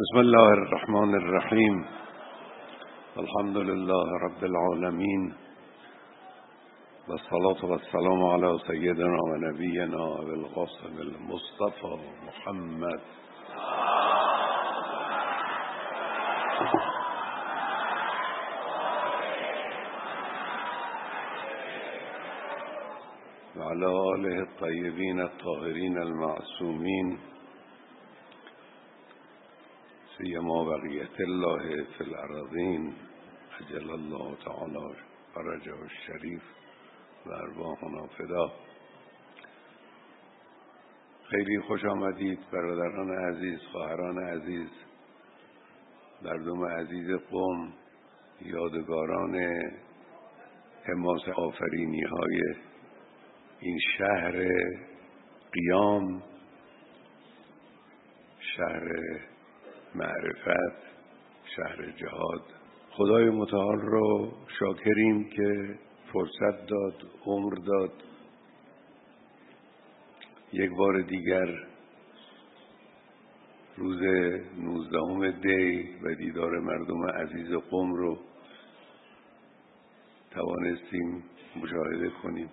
بسم الله الرحمن الرحیم الحمد لله رب العالمين. والصلاة والسلام على سيدنا ونبينا أبي القاسم المصطفى محمد. وعلى آله الطيبين الطاهرين المعصومين. سيما بقية الله في الأراضين عجل الله تعالى فرجه الشريف و ارواحنا فدا. خیلی خوش آمدید برادران عزیز خواهران عزیز مردم عزیز قوم یادگاران حماس آفرینی های این شهر قیام شهر معرفت شهر جهاد. خدای متعال رو شاکریم که فرصت داد عمر داد. یک بار دیگر روز نوزدهم دی و دیدار مردم عزیز قوم رو توانستیم مشاهده کنیم.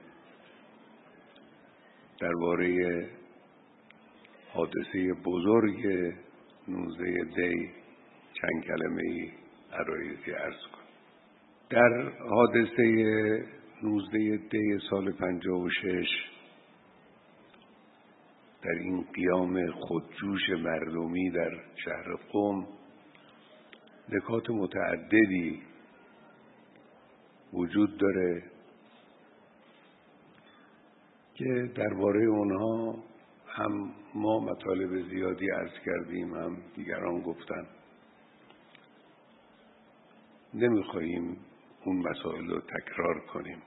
درباره حادثه بزرگ نوزده دی چند کلمه ای عرایزی ارز کن در حادثه نوزده دی سال پنجاه و شش در این قیام خودجوش مردمی در شهر قوم نکات متعددی وجود داره که درباره اونها هم ما مطالب زیادی عرض کردیم هم دیگران گفتن. نمی‌خواهیم اون مسائل رو تکرار کنیم.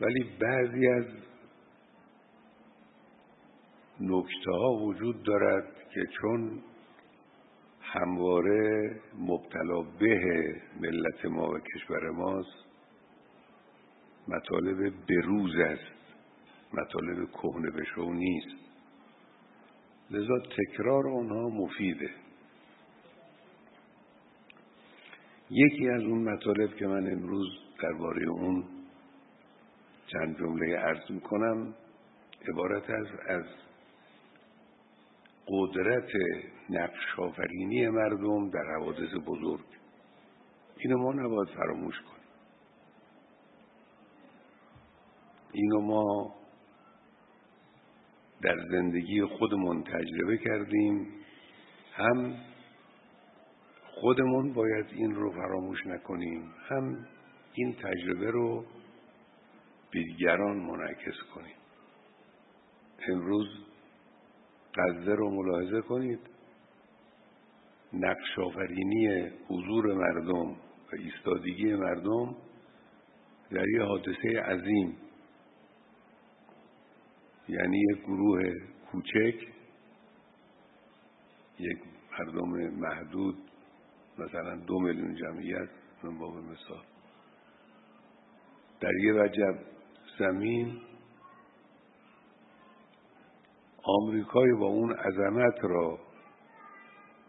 ولی بعضی از نکته ها وجود دارد که چون همواره مبتلا به ملت ما و کشور ماست مطالب بروز است. مطالب کهنه بشو نیست. لذا تکرار آنها مفیده. یکی از اون مطالب که من امروز درباره اون چند جمله عرض می‌کنم عبارت از از قدرت نقش آفرینی مردم در حوادث بزرگ. اینو ما نباید فراموش کنیم. اینو ما در زندگی خودمون تجربه کردیم هم خودمون باید این رو فراموش نکنیم هم این تجربه رو به دیگران منعکس کنیم. امروز غزه رو ملاحظه کنید. نقش آفرینی حضور مردم و ایستادگی مردم در یه حادثه عظیم یعنی یک گروه کوچک یک مردم محدود مثلا دو میلیون جمعیت من باب مثال. در یه وجب زمین آمریکای با اون عظمت را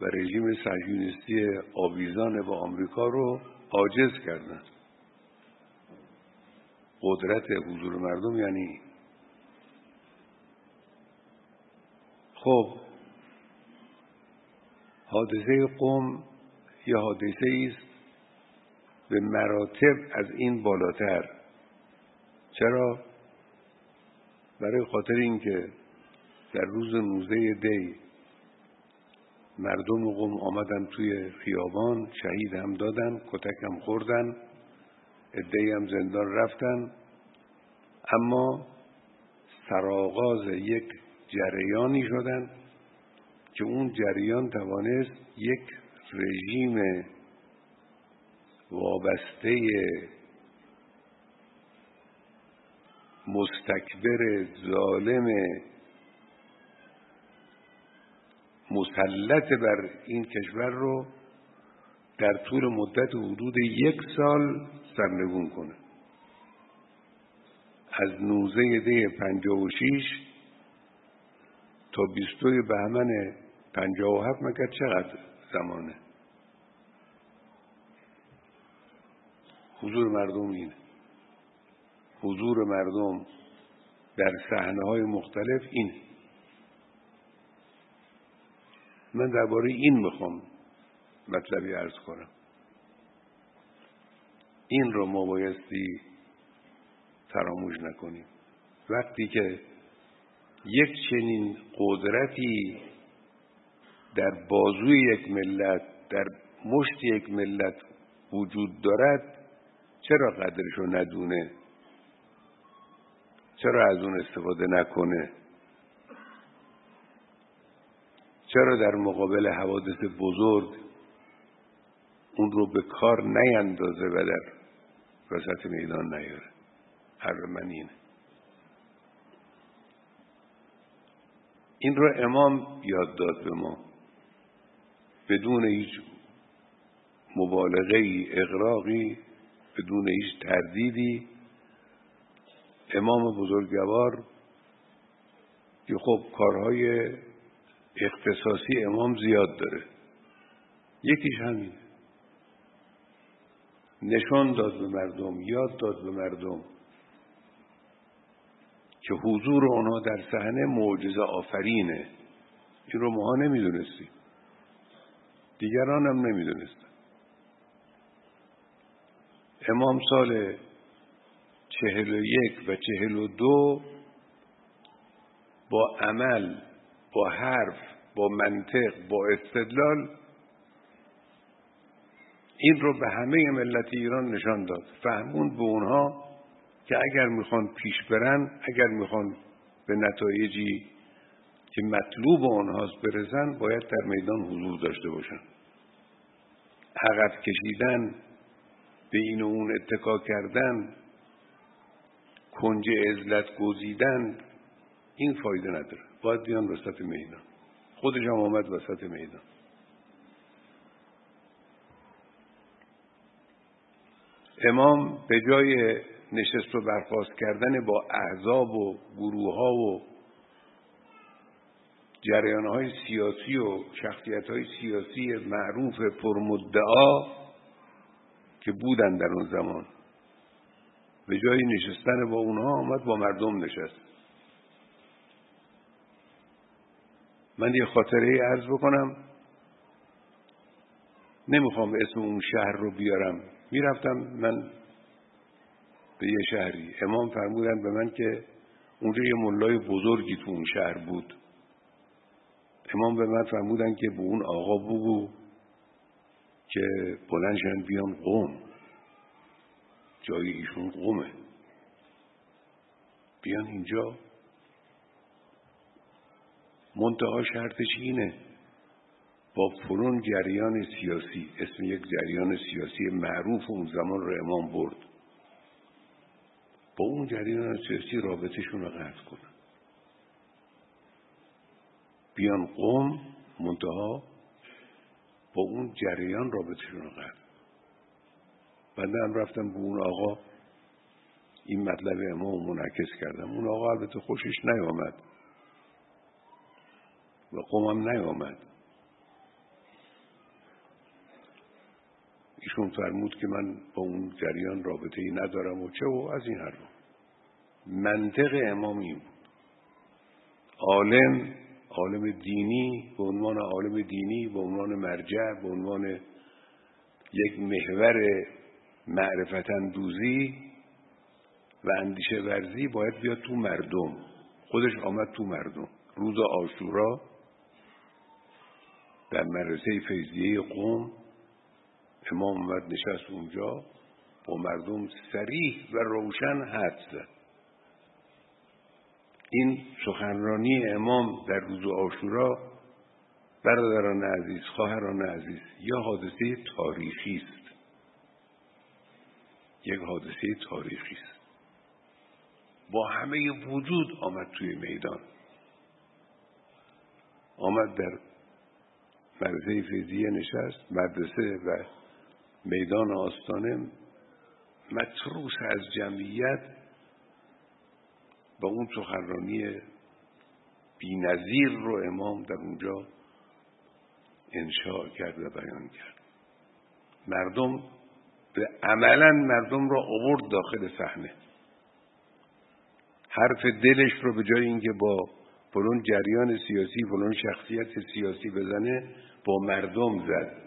و رژیم صهیونیستی آویزان با آمریکا رو عاجز کردن. قدرت حضور مردم یعنی خب حادثه قوم یا حادثه است به مراتب از این بالاتر. چرا؟ برای خاطر اینکه در روز نوزه دی مردم قوم آمدن توی خیابان شهید هم دادن کتک هم خوردن ادهی هم زندان رفتن. اما سرآغاز یک جریانی شدن که اون جریان توانست یک رژیم وابسته مستکبر ظالم مسلط بر این کشور رو در طول مدت حدود یک سال سرنگون کنه. از نوزه ده پنجاه و شیش تا بیستوی بهمن پنجاه و هفت مگر چقدر زمانه؟ حضور مردم اینه. حضور مردم در صحنه های مختلف این من درباره این می‌خوام مطلبی ارز کنم. این رو ما بایستی فراموش نکنیم. وقتی که یک چنین قدرتی در بازوی یک ملت در مشت یک ملت وجود دارد چرا قدرشو ندونه؟ چرا از اون استفاده نکنه؟ چرا در مقابل حوادث بزرگ اون رو به کار نیندازه و در وسط میدان نیاره؟ حرف من اینه. این رو امام یاد داد به ما. بدون هیچ مبالغه ای اقراقی بدون هیچ تردیدی. امام بزرگوار که خب کارهای اختصاصی امام زیاد داره. یکیش همین نشان داد به مردم یاد داد به مردم. که حضور آنها در صحنه معجزه آفرینه. این رو ماها نمی‌دونستیم. دیگران هم نمی‌دونستن. امام سال چهل و یک و چهل و دو با عمل با حرف با منطق با استدلال این رو به همه ملت ایران نشان داد. فهموند به اونها که اگر می‌خوان پیش برن اگر می‌خوان به نتایجی که مطلوب آنهاست برسن باید در میدان حضور داشته باشن. عقب کشیدن به این و اون اتکا کردن کنج ازلت گزیدن این فایده نداره. باید بیان وسط میدان. خودش هم آمد وسط میدان. امام به جای نشست و برخواست کردن با احزاب و گروه ها و جریان های سیاسی و شخصیت های سیاسی معروف پرمدعا که بودن در اون زمان. به جای نشستن با اونها آمد با مردم نشست. من یه خاطره ارز بکنم. نمی‌خوام اسم اون شهر رو بیارم. می‌رفتم من به یه شهری. امام فرمودن به من که اونجا یه ملای بزرگی تو اون شهر بود. امام به من فرمودن که به اون آقا بگو که بلندشن بیان قوم جای ایشون قومه بیان اینجا. منتها شرطش اینه. با فلون جریان سیاسی اسم یک جریان سیاسی معروف اون زمان رو امام برد. با اون جریان سیاسی رابطشون رو قطع کنن. بیان قوم منتها با اون جریان رابطشون رو قطع بنده هم رفتم به اون آقا این مطلب امام منعکس کردم. اون آقا البته خوشش نیامد. و قومم نیامد. ایشون فرمود که من با اون جریان رابطه ای ندارم و چه و از این حرف منطق امام این بود. عالم عالم دینی به عنوان عالم دینی به عنوان مرجع به عنوان یک محور معرفت دوزی و اندیشه ورزی باید بیاد تو مردم. خودش آمد تو مردم. روز آشورا در مدرسه فیضیه قوم امام اومد نشست اونجا. با مردم سریح و روشن حد زد. این سخنرانی امام در روز آشورا برادران عزیز خواهران عزیز یا حادثه تاریخی است. یک حادثه تاریخی است. با همه وجود آمد توی میدان. آمد در مدرسه فیزیه نشست مدرسه و میدان آستانه. متروس از جمعیت با اون سخنرانی بینظیر رو امام در اونجا انشاء کرد و بیان کرد. مردم به عملا مردم را آورد داخل صحنه. حرف دلش رو به جای اینکه با فلان جریان سیاسی فلان شخصیت سیاسی بزنه با مردم زد.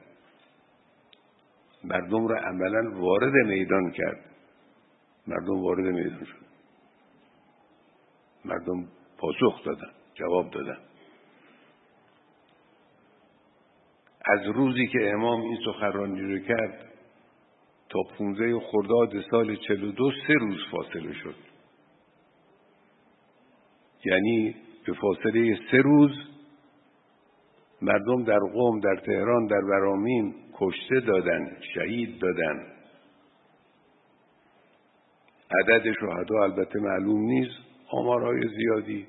مردم را عملا وارد میدان کرد. مردم وارد میدان شد. مردم پاسخ دادن جواب دادن. از روزی که امام این سخنرانی رو کرد تا پونزه خرداد سال چل و دو سه روز فاصله شد. یعنی به فاصله سه روز مردم در قوم در تهران در برامین کشته دادن شهید دادن. عدد شهدا البته معلوم نیست. آمارهای زیادی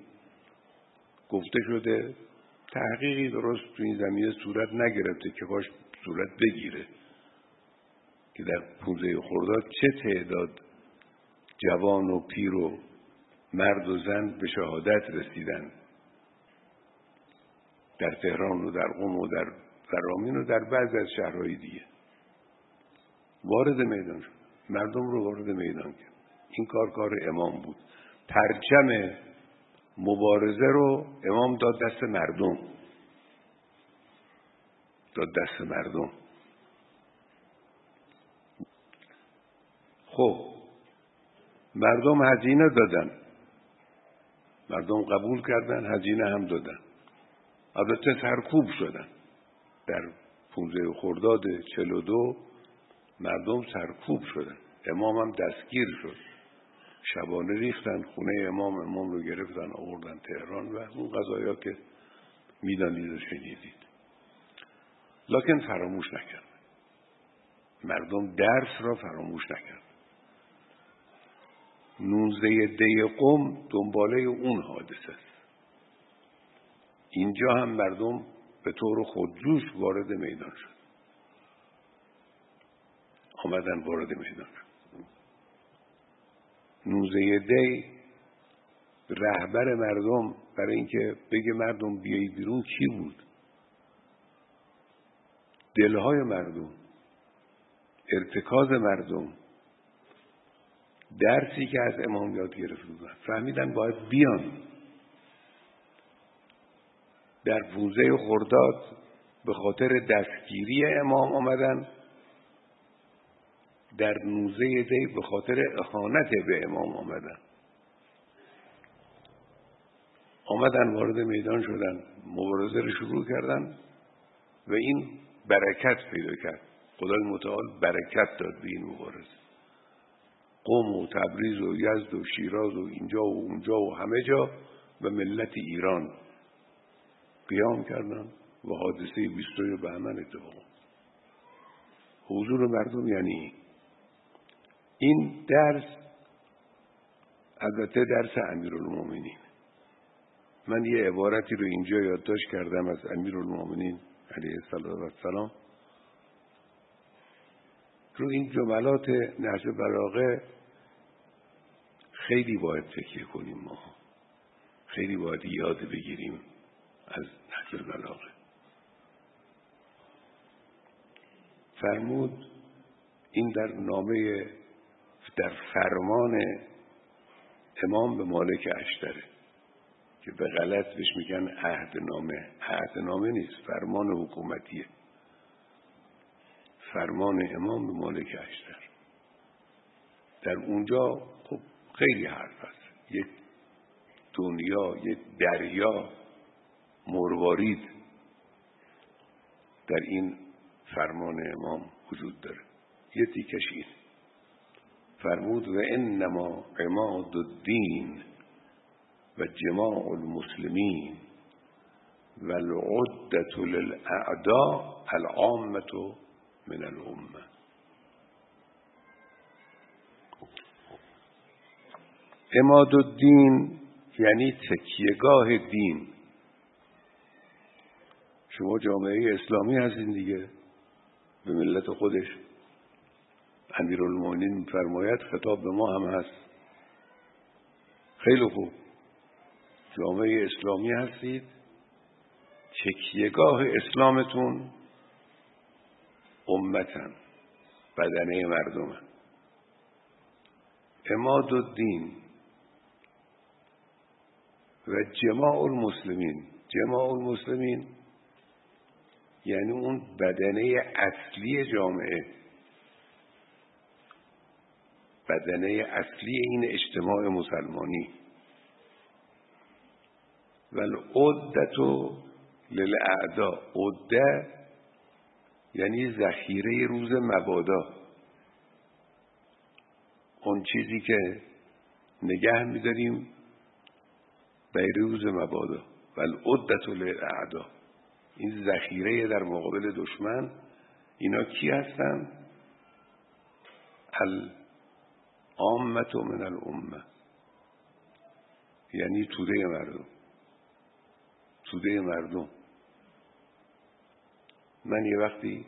گفته شده تحقیقی درست تو این زمینه صورت نگرفته که باش صورت بگیره. که در پونزه خرداد چه تعداد جوان و پیر و مرد و زن به شهادت رسیدن؟ در تهران و در قم و در فرامین و در بعض از شهرهای دیگه. وارد میدان شد. مردم رو وارد میدان کرد. این کار کار امام بود. پرچم مبارزه رو امام داد دست مردم. داد دست مردم. خب مردم هزینه دادن. مردم قبول کردن هزینه هم دادن. البته سرکوب شدن. در پونزه خرداد چل و دو مردم سرکوب شدن. امام هم دستگیر شد. شبانه ریختن خونه امام امام رو گرفتن آوردن تهران و اون قضایا که می‌دانید و شنیدید. لکن فراموش نکرد. مردم درس را فراموش نکرد. نوزده دی قم دنباله اون حادثه است. اینجا هم مردم به طور خودجوش وارد میدان شد. آمدن وارد میدان نوزه دی رهبر مردم برای اینکه بگه مردم بیایی بیرون کی بود؟ دلهای مردم ارتکاز مردم درسی که از امام یاد گرفته بودن فهمیدن باید بیان. در پوزه خرداد به خاطر دستگیری امام آمدن. در نوزه دی به خاطر اخانت به امام آمدن. آمدن وارد میدان شدن مبارزه رو شروع کردن و این برکت پیدا کرد. خدای متعال برکت داد به این مبارزه. قوم و تبریز و یزد و شیراز و اینجا و اونجا و همه جا و ملت ایران قیام کردن و حادثه بیستوی بهمن اتفاق. حضور مردم یعنی این درس البته درس امیرالمومنین. من یه عبارتی رو اینجا یادداشت کردم از امیرالمومنین علیه السلام رو این جملات نهج براغه خیلی باید فکر کنیم ما. خیلی باید یاد بگیریم از نهج البلاغه فرمود این در نامه در فرمان امام به مالک اشتره که به غلط بهش میگن عهد نامه عهد نامه نیست فرمان حکومتیه. فرمان امام به مالک اشتر. در اونجا خب خیلی حرف هست. یک دنیا یک دریا مروارید در این فرمان امام وجود داره. یه تیکش این. فرمود و انما عماد الدین و جماع المسلمین و العدت للاعداء العامة من الامه عماد الدین یعنی تکیهگاه دین. شما جامعه اسلامی هستین دیگه به ملت خودش. امیرالمومنین فرمایت خطاب به ما هم هست. خیلی خوب. جامعه اسلامی هستید. تکیهگاه اسلامتون امتن بدنه مردمن. اماد الدین و جماع المسلمین جماع المسلمین یعنی اون بدنه اصلی جامعه. بدنه اصلی این اجتماع مسلمانی. و العدت للاعدا عده یعنی ذخیره روز مبادا. اون چیزی که نگه میداریم به روز مبادا. و العدت للاعدا این ذخیره در مقابل دشمن. اینا کی هستن؟ العامت من الامه یعنی توده مردم. توده مردم. من یه وقتی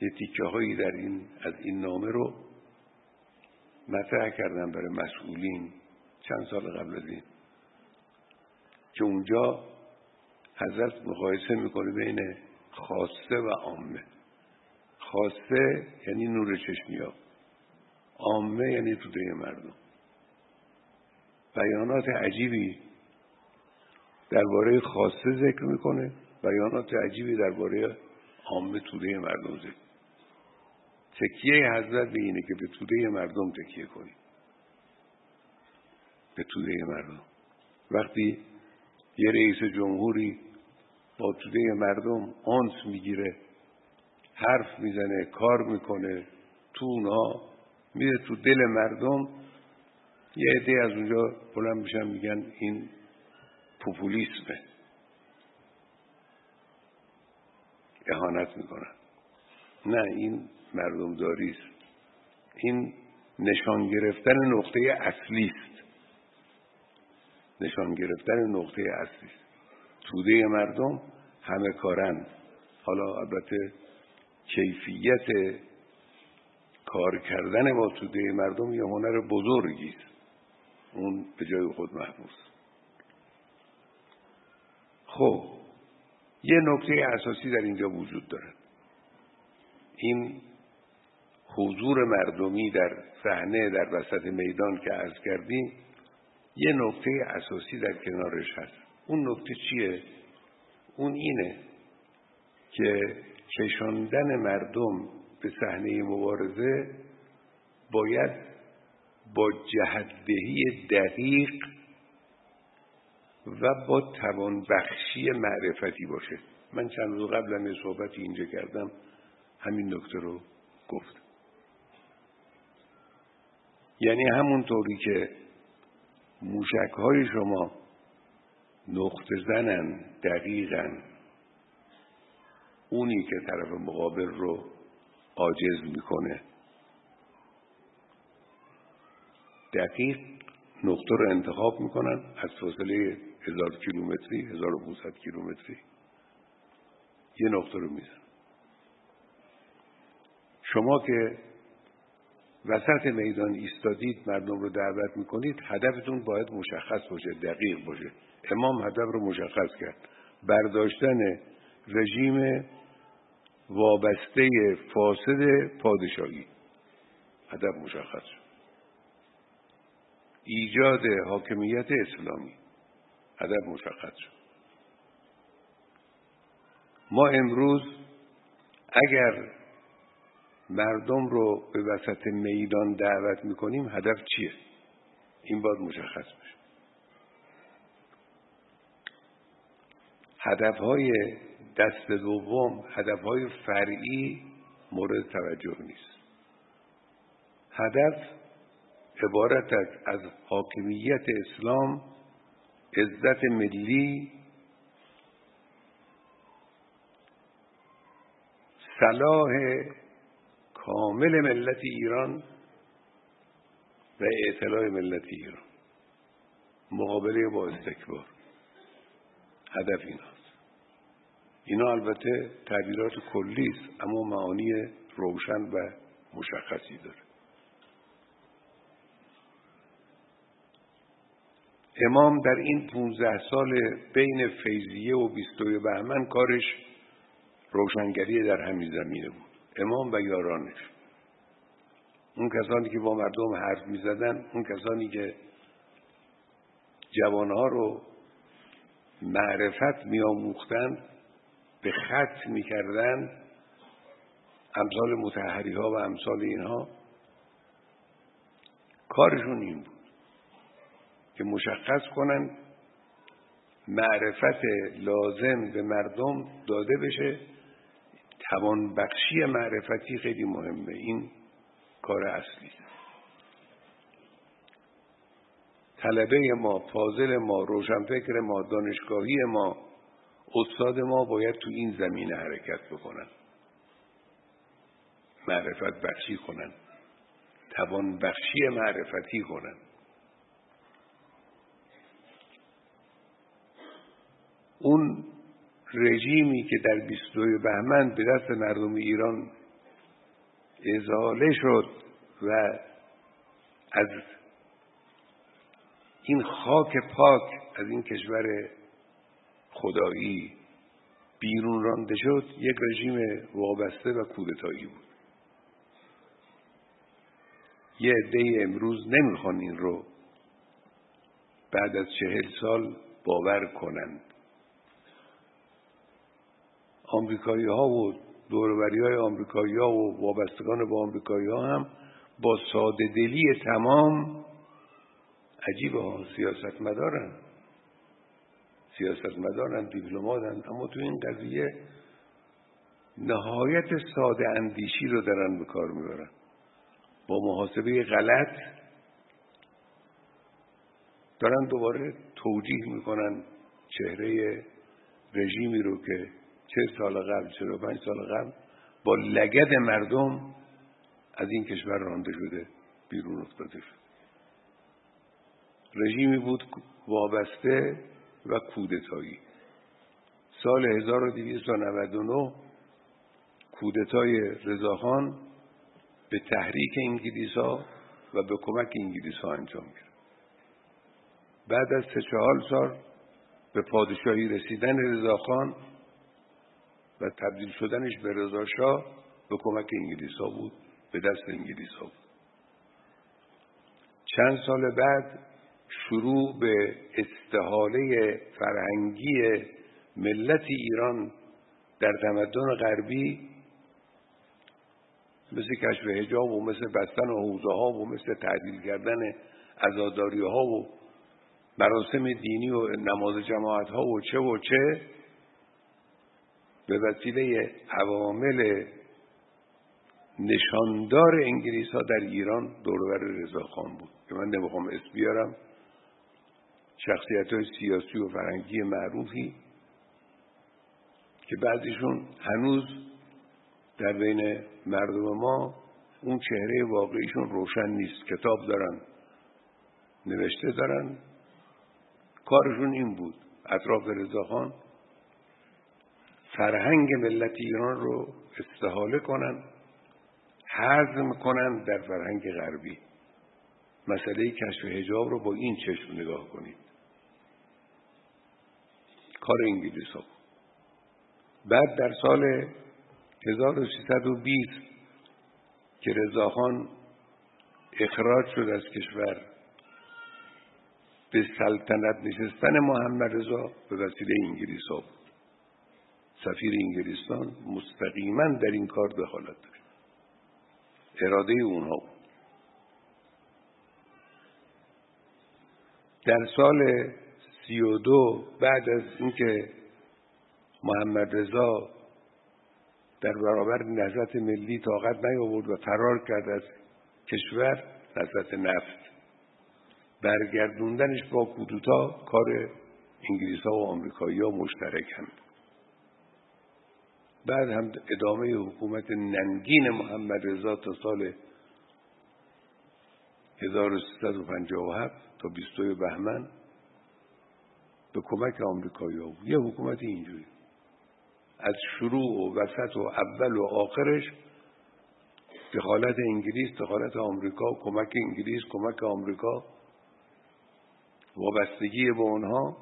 یه تیکه هایی در این از این نامه رو مطرح کردم برای مسئولین چند سال قبل از این. که اونجا حضرت مقایسه می‌کنه بین خاصه و عامه. خاصه یعنی نور ها عامه یعنی توده مردم. بیانات عجیبی درباره خاصه ذکر می‌کنه بیانات عجیبی درباره عامه توده مردم ذکر. تکیه حضرت به اینه که به توده مردم تکیه کنیم به توده مردم. وقتی یه رئیس جمهوری با توده مردم آنس می‌گیره حرف می‌زنه کار می‌کنه تو اونها میره تو دل مردم یه عده از اونجا بلند میشن میگن این پوپولیسمه. اهانت می‌کنن. نه این مردم است این نشان گرفتن نقطه اصلی است نشان گرفتن نقطه اصلی. است توده مردم همه کارند حالا البته کیفیت کار کردن با توده مردم یه هنر بزرگی اون به جای خود محبوس خب یه نکته اساسی در اینجا وجود داره. این حضور مردمی در صحنه در وسط میدان که عرض کردیم یه نکته اساسی در کنارش هست. اون نکته چیه؟ اون اینه که کشاندن مردم به صحنه مبارزه باید با جهدهی دقیق و با توانبخشی معرفتی باشه. من چند روز قبل هم صحبتی اینجا کردم همین نکته رو گفت. یعنی همونطوری که موشک های شما نقطه زنن دقیقا اونی که طرف مقابل رو عاجز می‌کنه. دقیق نقطه رو انتخاب می‌کنن از فاصله هزار کیلومتری هزار و کیلومتری. یه نقطه رو میزن شما که وسط میدان ایستادید مردم رو دعوت می‌کنید هدفتون باید مشخص باشه دقیق باشه. امام هدف رو مشخص کرد. برداشتن رژیم وابسته فاسد پادشاهی. هدف مشخص ایجاد حاکمیت اسلامی. هدف مشخص ما امروز اگر مردم رو به وسط میدان دعوت می‌کنیم هدف چیه؟ این باید مشخص بشه. هدف های دست دوم هدف های فرعی مورد توجه نیست. هدف عبارت از حاکمیت اسلام عزت ملی صلاح کامل ملت ایران و اعتلاع ملت ایران. مقابله با استکبار. هدف این هست اینا البته تعبیرات کلی است اما معانی روشن و مشخصی داره. امام در این 15 سال بین فیضیه و بیستوی بهمن کارش روشنگری در همین زمینه بود. امام و یارانش. اون کسانی که با مردم حرف می زدن اون کسانی که جوانها رو معرفت می آموختن به خط می کردن امثال متحری ها و امثال اینها. کارشون این بود که مشخص کنن معرفت لازم به مردم داده بشه. توان بخشی معرفتی خیلی مهمه. این کار اصلی. طلبه ما فاضل ما روشنفکر ما دانشگاهی ما استاد ما باید تو این زمینه حرکت بکنن. معرفت بخشی کنن. توان بخشی معرفتی کنن. اون رژیمی که در 22 بهمن به دست مردم ایران ازاله شد و از این خاک پاک از این کشور خدایی. بیرون رانده شد یک رژیم وابسته و کودتایی بود. یه عده امروز نمی‌خوان این رو بعد از چهل سال باور کنند آمریکایی ها و دوروری های آمریکایی ها و وابستگان با آمریکایی ها هم با ساده دلی تمام عجیب ها سیاست مدارن سیاست مدارن دیپلماتن اما تو این قضیه نهایت ساده اندیشی رو دارن به کار می‌برن. با محاسبه غلط دارن دوباره توجیه می‌کنن چهره رژیمی رو که چه سال قبل چرا پنج سال قبل با لگد مردم از این کشور رانده شده بیرون افتاده شد رژیمی بود وابسته و کودتایی. سال 1299 کودتای رضاخان به تحریک انگلیس ها و به کمک انگلیس ها انجام گرفت. بعد از سه چهار سال به پادشاهی رسیدن رضاخان و تبدیل شدنش به رضا شاه به کمک انگلیس ها بود به دست انگلیس ها بود. چند سال بعد شروع به استحاله فرهنگی ملت ایران در تمدن غربی مثل کشف هجاب و مثل بستن حوزه ها و مثل تعدیل کردن ازاداری ها و مراسم دینی و نماز جماعت ها و چه و چه به وسیله عوامل نشاندار انگلیس ها در ایران دورور رضاخان بود. که من نمی‌خوام اسم بیارم. شخصیت های سیاسی و فرنگی معروفی که بعضیشون هنوز در بین مردم ما اون چهره واقعیشون روشن نیست. کتاب دارن نوشته دارن. کارشون این بود. اطراف رضاخان فرهنگ ملت ایران رو استحاله کنن حزم کنن در فرهنگ غربی. مسئله کشف هجاب رو با این چشم نگاه کنید. کار انگلیس ها بعد در سال 1320 که رضاخان اخراج شد از کشور به سلطنت نشستن محمد رضا به وسیله انگلیس ها بود سفیر انگلستان مستقیما در این کار دخالت داشت. اراده اونها بود. در سال سی و دو بعد از اینکه محمد رضا در برابر نهضت ملی طاقت نیاورد و فرار کرد از کشور نهضت نفت. برگردوندنش با کودوتا کار انگلیس و آمریکایی ها مشترکند بعد هم ادامه حکومت ننگین محمد رضا تا سال 1357 تا 22 بهمن به کمک آمریکایی ها یه حکومت اینجوری. از شروع و وسط و اول و آخرش دخالت انگلیس دخالت آمریکا کمک انگلیس کمک آمریکا وابستگی به اونها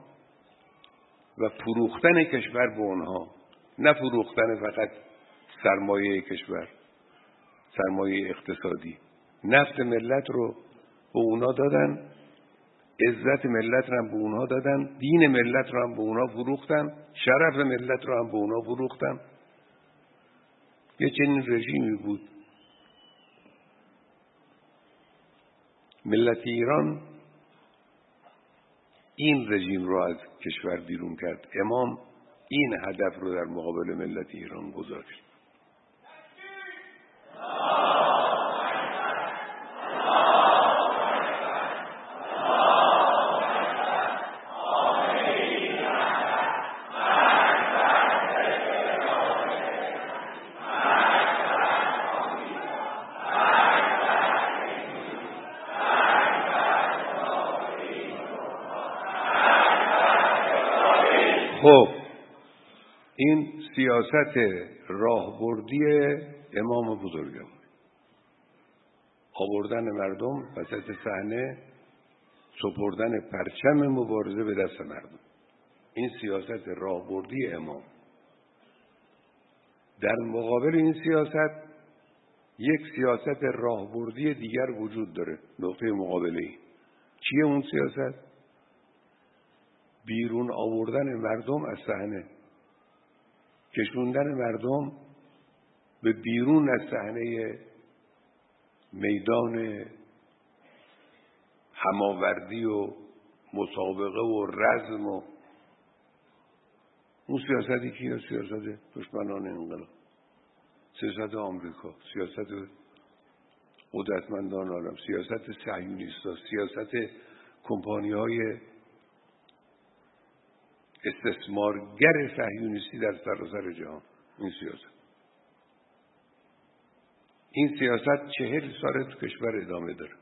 و فروختن کشور به اونها. نه فروختن فقط سرمایه کشور سرمایه اقتصادی. نفت ملت رو به اونا دادن. عزت ملت رو هم به اونها دادن دین ملت رو هم به اونها فروختن شرف ملت رو هم به اونها فروختن. یه چنین رژیمی بود. ملت ایران این رژیم رو از کشور بیرون کرد. امام این هدف رو در مقابل ملت ایران گذاشت. خب این سیاست راهبردی امام بزرگم آوردن مردم وسط صحنه سپردن پرچم مبارزه به دست مردم. این سیاست راهبردی امام. در مقابل این سیاست یک سیاست راهبردی دیگر وجود داره. نقطه مقابله. ای چیه اون سیاست؟ بیرون آوردن مردم از صحنه. کشوندن مردم به بیرون از صحنه میدان هماوردی و مسابقه و رزم و اون سیاستی که سیاست دشمنان انقلاب سیاست آمریکا سیاست قدرتمندان عالم سیاست سیونیستا سیاست کمپانی های استثمارگر صهیونیستی در سراسر جهان. این سیاست. این سیاست چهل سال تو کشور ادامه داره.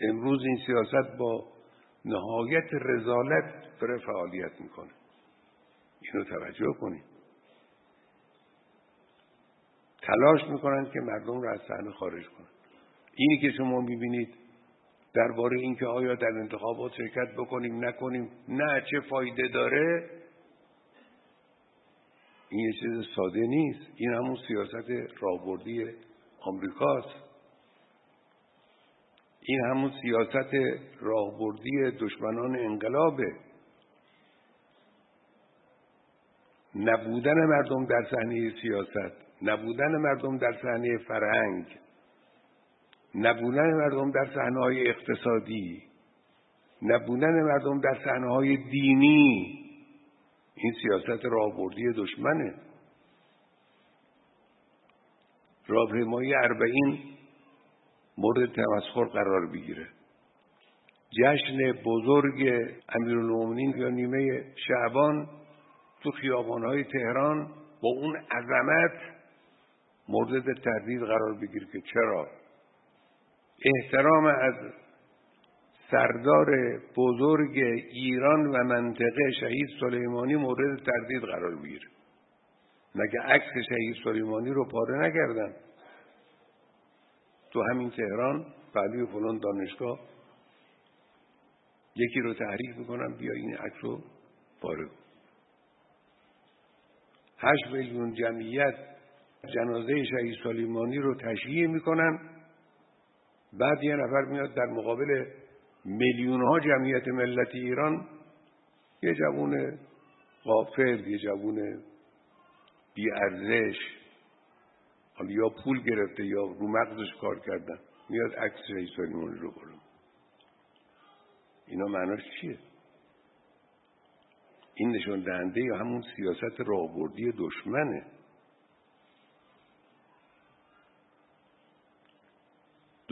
امروز این سیاست با نهایت رزالت داره فعالیت می‌کنه. اینو توجه کنید. تلاش می‌کنند که مردم رو از صحنه خارج کنند. اینی که شما می‌بینید درباره اینکه آیا در انتخابات شرکت بکنیم نکنیم نه چه فایده داره این یه چیز ساده نیست. این همون سیاست راهبردی آمریکاست. این همون سیاست راهبردی دشمنان انقلابه. نبودن مردم در صحنه سیاست نبودن مردم در صحنه فرهنگ. نبودن مردم در صحنه اقتصادی نبودن مردم در صحنه دینی این سیاست راهبردی دشمنه. راهپیمایی اربعین مورد تمسخر قرار بگیره. جشن بزرگ امیرالمومنین یا نیمه شعبان تو خیابانهای تهران با اون عظمت مورد تردید قرار بگیره که چرا؟ احترام از سردار بزرگ ایران و منطقه شهید سلیمانی مورد تردید قرار بگیره مگه عکس شهید سلیمانی رو پاره نکردن؟ تو همین تهران و فلان دانشگاه یکی رو تحریک می‌کنم بیا این عکس رو پاره هشت میلیون جمعیت جنازه شهید سلیمانی رو تشییع می‌کنن. بعد یه نفر میاد در مقابل میلیون ها جمعیت ملت ایران یه جوون غافل یه جوون بیارزش حالا یا پول گرفته یا رو مغزش کار کردن میاد عکس رئیس رو برم اینا معناش چیه؟ این نشان دهنده یا همون سیاست راهبردی دشمنه.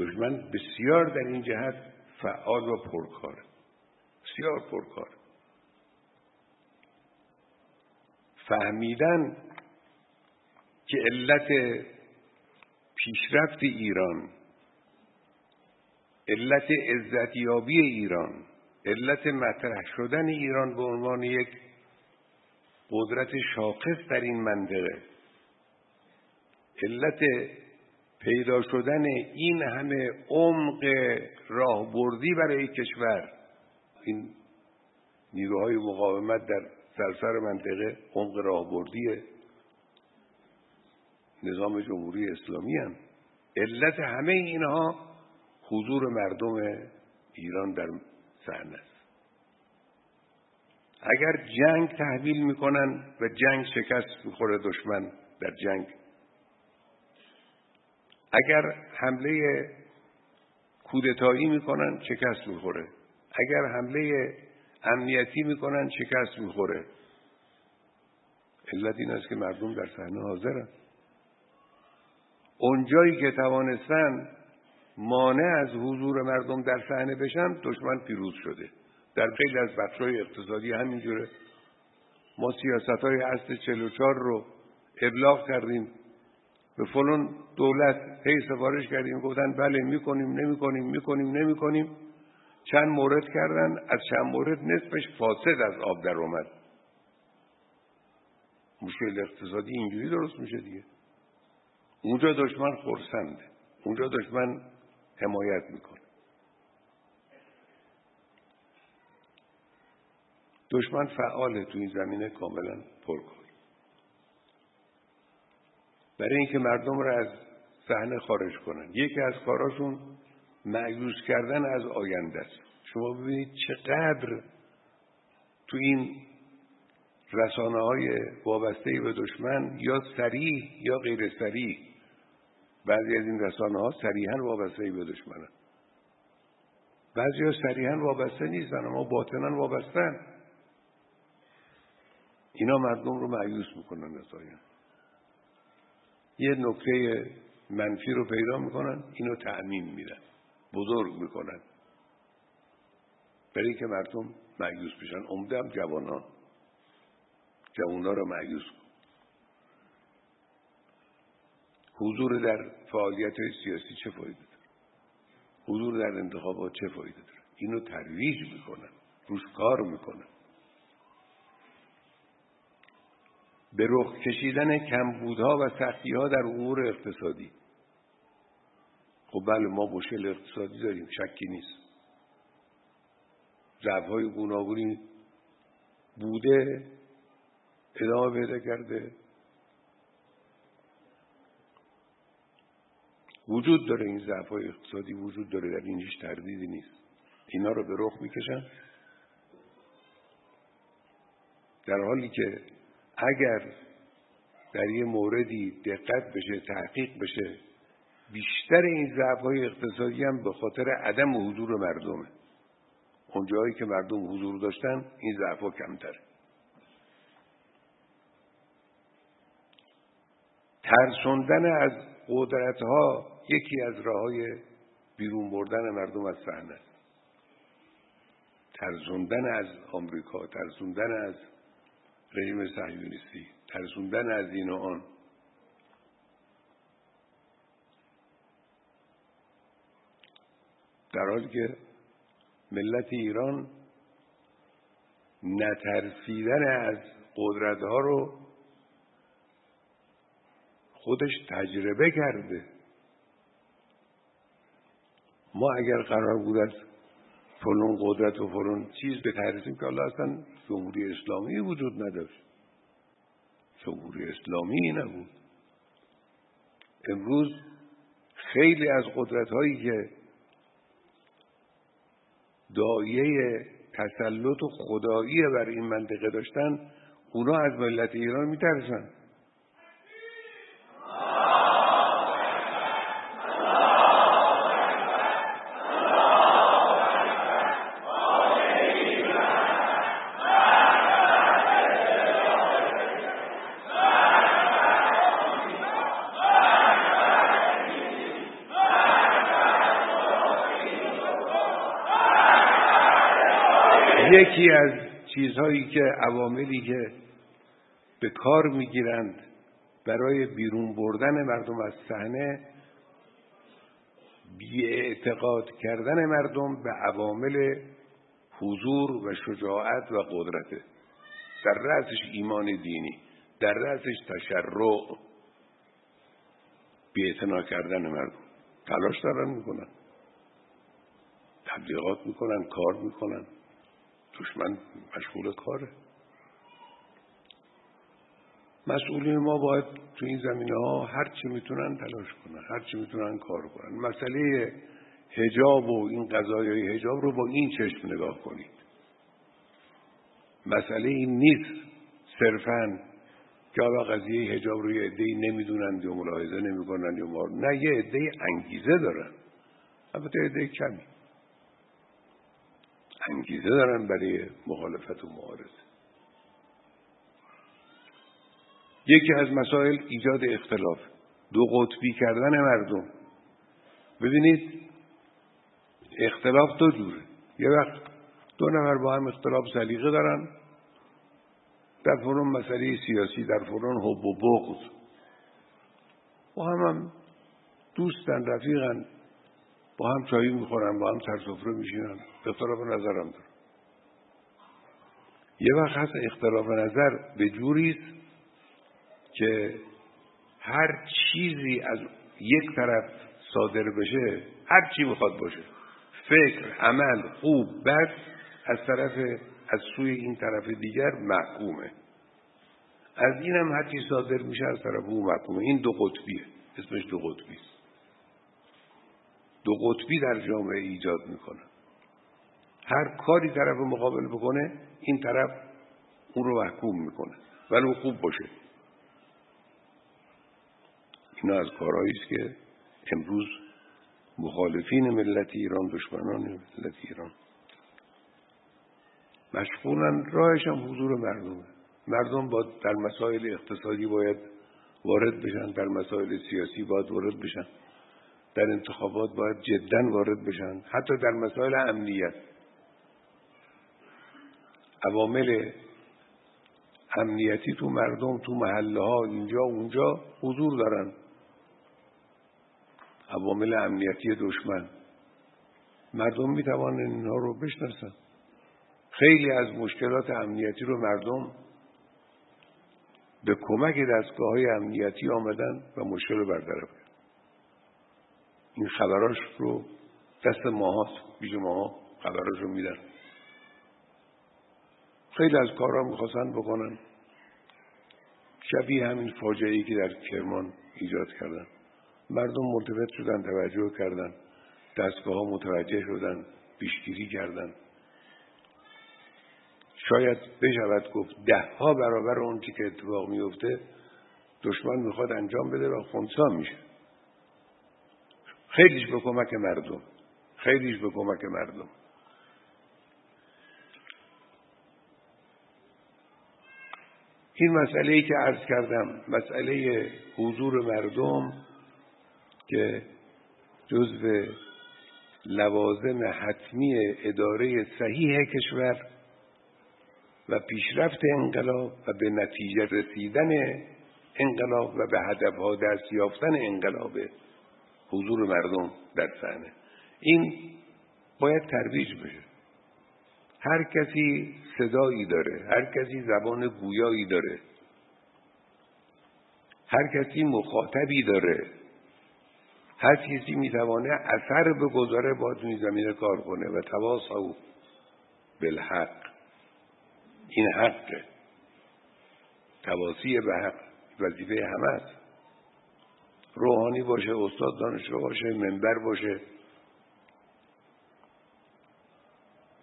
دشمن بسیار در این جهت فعال و پرکار. بسیار پرکار. فهمیدن که علت پیشرفت ایران علت عزتیابی ایران علت مطرح شدن ایران به عنوان یک قدرت شاخص در این منطقه علت پیدا شدن این همه عمق راهبردی برای کشور این نیروهای مقاومت در سرسر منطقه عمق راهبردی نظام جمهوری اسلامی هم. علت همه اینها حضور مردم ایران در صحنه است اگر جنگ تحویل می‌کنن و جنگ شکست می‌خوره دشمن در جنگ اگر حمله کودتایی می‌کنن شکست می‌خوره. اگر حمله امنیتی می‌کنن شکست می‌خوره. علت این است که مردم در صحنه حاضرن. اونجایی که توانستن مانع از حضور مردم در صحنه بشن دشمن پیروز شده. در خیلی از بخشای اقتصادی همینجوره. ما سیاست های اصل 44 رو ابلاغ کردیم. به فلان دولت هی سفارش کردیم گفتن بله می‌کنیم نمی‌کنیم می‌کنیم نمی‌کنیم. چند مورد کردن از چند مورد نصفش فاسد از آب در اومد. مشکل اقتصادی اینجوری درست میشه دیگه. اونجا دشمن خورسنده اونجا دشمن حمایت می‌کنه دشمن فعاله تو این زمینه کاملا پرکار برای اینکه مردم رو از صحنه خارج کنن. یکی از کاراشون معیوز کردن از آینده است. شما ببینید چقدر تو این رسانه های وابسته به دشمن یا سریح یا غیر سریح. بعضی از این رسانه ها صریحا وابسته به دشمنن. بعضی ها صریحا وابسته نیستن اما باطنا وابستن. اینا مردم رو معیوس می‌کنن از یه نکته منفی رو پیدا می‌کنن اینو تعمین میدن بزرگ می‌کنن. برای که مردم معیوس بشن. عمده هم جوانان جوانان رو معیوس کن. حضور در فعالیت های سیاسی چه فایده داره؟ حضور در انتخابات چه فایده داره؟ اینو ترویج می‌کنن روش کار می‌کنن. به رخ کشیدن کمبودها و سختیها در امور اقتصادی. خب بله ما مشکل اقتصادی داریم شکی نیست. ضعفهای گوناگونی بوده ادامه پیدا کرده. وجود داره این ضعف اقتصادی وجود داره در این هیچ تردیدی نیست. اینا رو به رخ می‌کشن. در حالی که اگر در یه موردی دقت بشه تحقیق بشه بیشتر این ضعف های اقتصادی هم به خاطر عدم حضور مردمه. اونجایی که مردم حضور داشتن این ضعف ها کمتره. ترسوندن از قدرت ها یکی از راه های بیرون بردن مردم از صحنه. ترسوندن از آمریکا ترسوندن از رژیم صهیونیستی. ترسوندن از این و آن. در حالی که ملت ایران نترسیدن از قدرت ها رو خودش تجربه کرده. ما اگر قرار بود از فلون قدرت و فلون چیز بترسیم که الله اصلا جمهوری اسلامی وجود نداشت. جمهوری اسلامی نبود. امروز خیلی از قدرت هایی که دایه تسلط و خدایی بر این منطقه داشتن اونا از ملت ایران میترسن. یکی از چیزهایی که عواملی که به کار می‌گیرند برای بیرون بردن مردم از صحنه اعتقاد کردن مردم به عوامل حضور و شجاعت و قدرته. در رأسش ایمان دینی در رأسش تشرع بیعتنا کردن مردم. تلاش دارن می‌کنن. تبلیغات می‌کنن کار می‌کنن. دشمن مشغول کاره. مسئولین ما باید تو این زمینه ها هر چی می‌تونن تلاش کنن هر چی می‌تونن کار کنن. مسئله هجاب و این قضایای هجاب رو با این چشم نگاه کنید. مسئله این نیست صرفا که حالا قضیه هجاب رو یه عده‌ای نمی‌دونند یا ملاحظه نمی‌کنن یا مار نه یه عده انگیزه دارن. البته عده کمی. انگیزه دارن برای مخالفت و معارضه. یکی از مسائل ایجاد اختلاف. دو قطبی کردن مردم. ببینید اختلاف دو جوره. یه وقت دو نفر با هم اختلاف سلیقه دارن. در فرون مسئله سیاسی در فرون حب و بغض. با هم هم دوستن رفیقن. با هم چایی می‌خورن با هم سرسفره میشینن. اختلاف نظرم دارن یه وقت هست اختلاف نظر به جوریست که هر چیزی از یک طرف صادر بشه هر چی می‌خواد باشه. فکر عمل خوب بد از طرف از سوی این طرف دیگر محکومه. از این هم هر چی صادر میشه از طرف او محکومه. این دو قطبیه. اسمش دو قطبی است. دو قطبی در جامعه ایجاد می‌کنه. هر کاری طرف مقابل بکنه این طرف اون رو محکوم می‌کنه. ولی خوب باشه. اینا از کارهایی است که امروز مخالفین ملت ایران دشمنان ملت ایران. مشغولن راهش هم حضور مردمه. مردم با در مسائل اقتصادی باید وارد بشن در مسائل سیاسی باید وارد بشن. در انتخابات باید جدا وارد بشن. حتی در مسائل امنیت. عوامل امنیتی تو مردم تو محله ها اینجا اونجا حضور دارن. عوامل امنیتی دشمن. مردم می اینها رو بشناسن. خیلی از مشکلات امنیتی رو مردم به کمک دستگاه های امنیتی آمدن و مشکل رو برطرف این خبراش رو دست ماهاست بیش ماها خبراش رو میدن. خیلی از کارها می‌خواستن بکنن. شبیه همین فاجعه ای که در کرمان ایجاد کردن. مردم ملتفت شدن توجه کردن. دستگاه ها متوجه شدن پیشگیری کردن. شاید بشود گفت ده ها برابر اون که اتفاق میفته دشمن می‌خواد انجام بده و خونسا میشه. خیلیش به کمک مردم. خیلیش به کمک مردم. این مسئله ای که عرض کردم مسئله حضور مردم که جزو لوازم حتمی اداره صحیح کشور و پیشرفت انقلاب و به نتیجه رسیدن انقلاب و به هدفها دست یافتن انقلاب حضور مردم در صحنه. این باید ترویج بشه. هر کسی صدایی داره هر کسی زبان گویایی داره هر کسی مخاطبی داره هر کسی می‌توانه اثر بگذاره با تو زمینه کار کنه و تواصل بالحق. این حقه. تواسی به حق وظیفه همه است. روحانی باشه استاد دانشگاه باشه منبر باشه.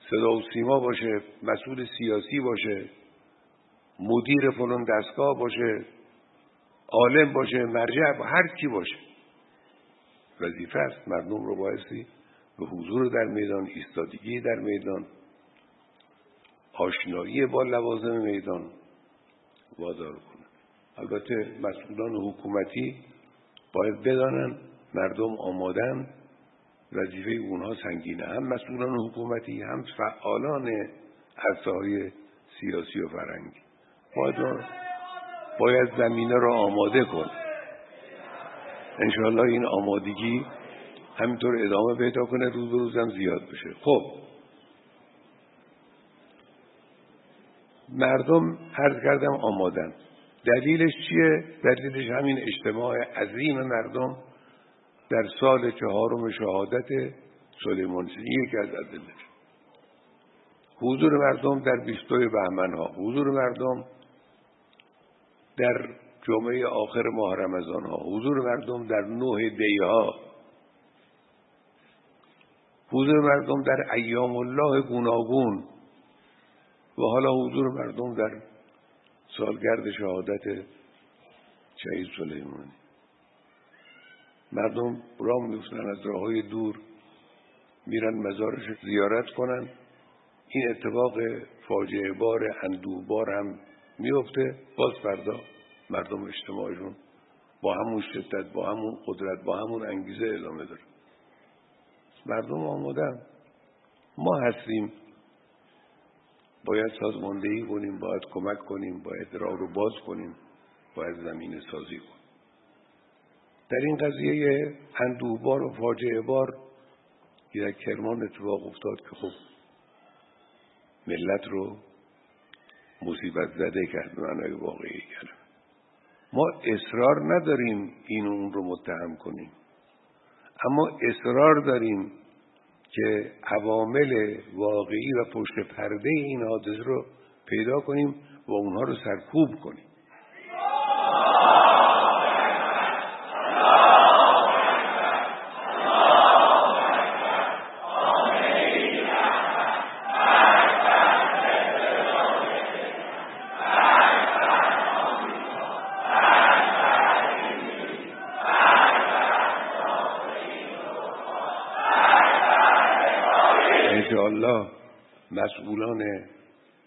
صدا و سیما باشه مسئول سیاسی باشه. مدیر فلان دستگاه باشه. عالم باشه مرجع هر کی باشه. وظیفه است. مردم رو بایستی به حضور در میدان ایستادگی در میدان آشنایی با لوازم میدان وادار کنه البته مسئولان حکومتی باید بدانن مردم آمادن وظیفه اونها سنگینه. هم مسئولان حکومتی هم فعالان عرصه سیاسی و فرنگی باید, باید زمینه را آماده کن. انشاءالله این آمادگی همینطور ادامه پیدا کنه روز به روزم زیاد بشه. خب. مردم عرض کردم آمادن. دلیلش چیه؟ دلیلش همین اجتماع عظیم مردم در سال چهارم شهادت سلیمان یکی از ادلش حضور مردم در بیستوی بهمن ها. حضور مردم در جمعه آخر ماه رمضان ها. حضور مردم در نوه دی ها. حضور مردم در ایام الله گوناگون. و حالا حضور مردم در سالگرد شهادت شهید سلیمانی. مردم راه میفتن از راه های دور میرن مزارش زیارت کنن. این اتفاق فاجعه بار اندوه بار هم میفته باز فردا مردم اجتماعشون با همون شدت با همون قدرت با همون انگیزه ادامه داره. مردم آمادن. ما هستیم. باید سازماندهی کنیم باید کمک کنیم باید راه رو باز کنیم باید زمین سازی کنیم. در این قضیه اندوهبار و فاجعه بار یک کرمان اتفاق افتاد که خب ملت رو مصیبت زده کرد معنای واقعی کرد. ما اصرار نداریم این اون رو متهم کنیم. اما اصرار داریم که عوامل واقعی و پشت پرده این حادثه رو پیدا کنیم و اونها رو سرکوب کنیم. مسئولان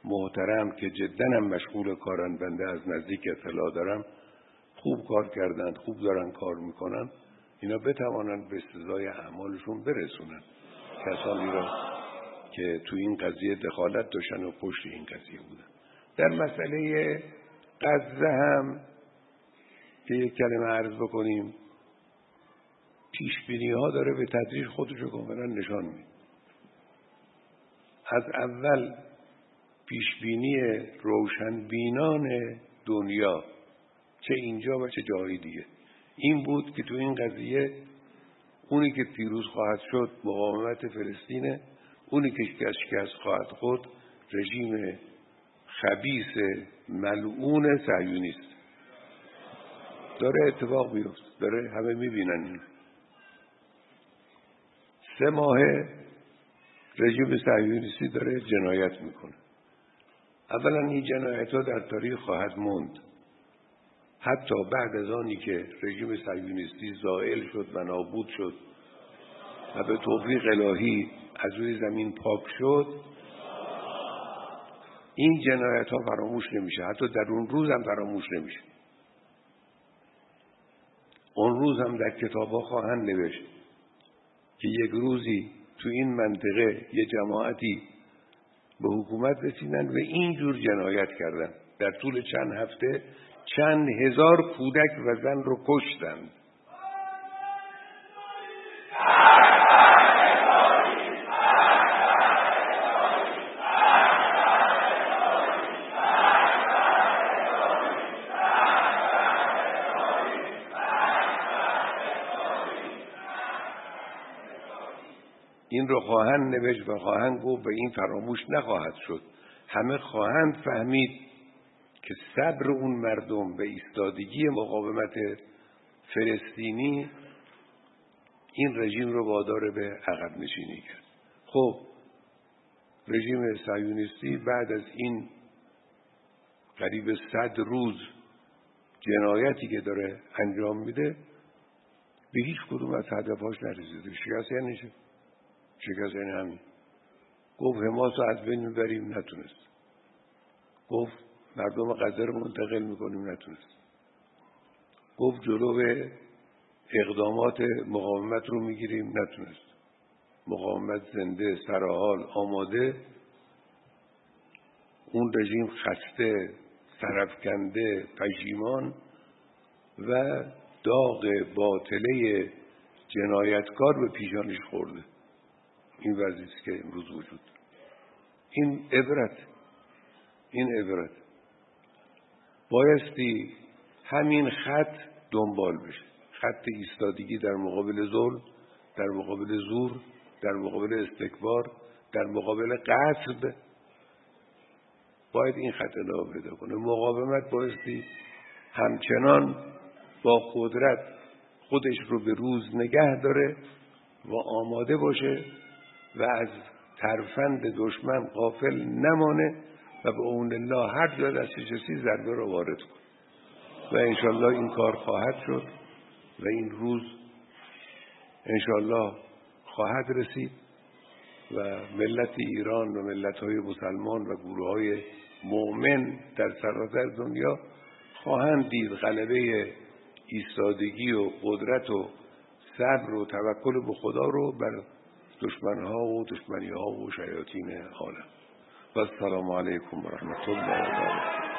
محترم که جدا هم مشغول کارن بنده از نزدیک اطلاع دارم. خوب کار کردند خوب دارن کار می‌کنن. اینا بتوانند به استضای اعمالشون برسونن. کسانی را که تو این قضیه دخالت داشتن و پشت این قضیه بودن. در مسئله غزه هم که یک کلمه عرض بکنیم پیشبینی ها داره به تدریج خودشو کاملا نشان میده. از اول پیشبینی روشنبینان دنیا چه اینجا و چه جایی دیگه. این بود که تو این قضیه اونی که پیروز خواهد شد مقاومت فلسطینه اونی که شکست خواهد خود رژیم خبیس ملعون صهیونیست. داره اتفاق بیفت داره همه می‌بینن سه ماه رژیم صهیونیستی داره جنایت می‌کنه. اولا این جنایت ها در تاریخ خواهد موند. حتی بعد از آنی که رژیم صهیونیستی زائل شد و نابود شد و به توفیق الهی از روی زمین پاک شد این جنایت ها فراموش نمیشه. حتی در اون روز هم فراموش نمیشه. اون روز هم در کتاب ها خواهند نوشت که یک روزی تو این منطقه یه جماعتی به حکومت رسیدن و اینجور جنایت کردن. در طول چند هفته چند هزار کودک و زن رو کشتند رو خواهند نوشت و خواهند گفت و این فراموش نخواهد شد. همه خواهند فهمید که صبر اون مردم و ایستادگی مقاومت فلسطینی این رژیم رو وادار به عقب نشینی کرد. خب رژیم سایونیستی بعد از این قریب صد روز جنایتی که داره انجام میده به هیچ کدوم از هدفهاش نرسیده. شکست یعنی شکست یعنی همین گفت حماس رو از بین می‌بریم نتونست. گفت مردم غزه رو منتقل می‌کنیم نتونست. گفت جلو اقدامات مقاومت رو می‌گیریم نتونست. مقاومت زنده سرحال آماده. اون رژیم خسته سرفکنده پشیمان و داغ باطله جنایتکار به پیشانش خورده. این که امروز وجود. این عبرت این عبرت. بایستی همین خط دنبال بشه. خط ایستادگی در مقابل ظلم در مقابل زور در مقابل استکبار در مقابل قصد باید این خط ادامه پیدا کنه. مقاومت بایستی همچنان با قدرت خودش رو به روز نگه داره و آماده باشه. و از ترفند دشمن قافل نمانه و به اون الله هر جا دست کسی ضربه رو وارد کن. و انشالله این کار خواهد شد و این روز انشالله خواهد رسید و ملت ایران و ملت های مسلمان و گروه های مؤمن در سراسر دنیا خواهند دید غلبه ایستادگی و قدرت و صبر و توکل به خدا رو بر دشمنها و دشمنی ها و شیاطین عالم. و السلام علیکم و رحمت الله و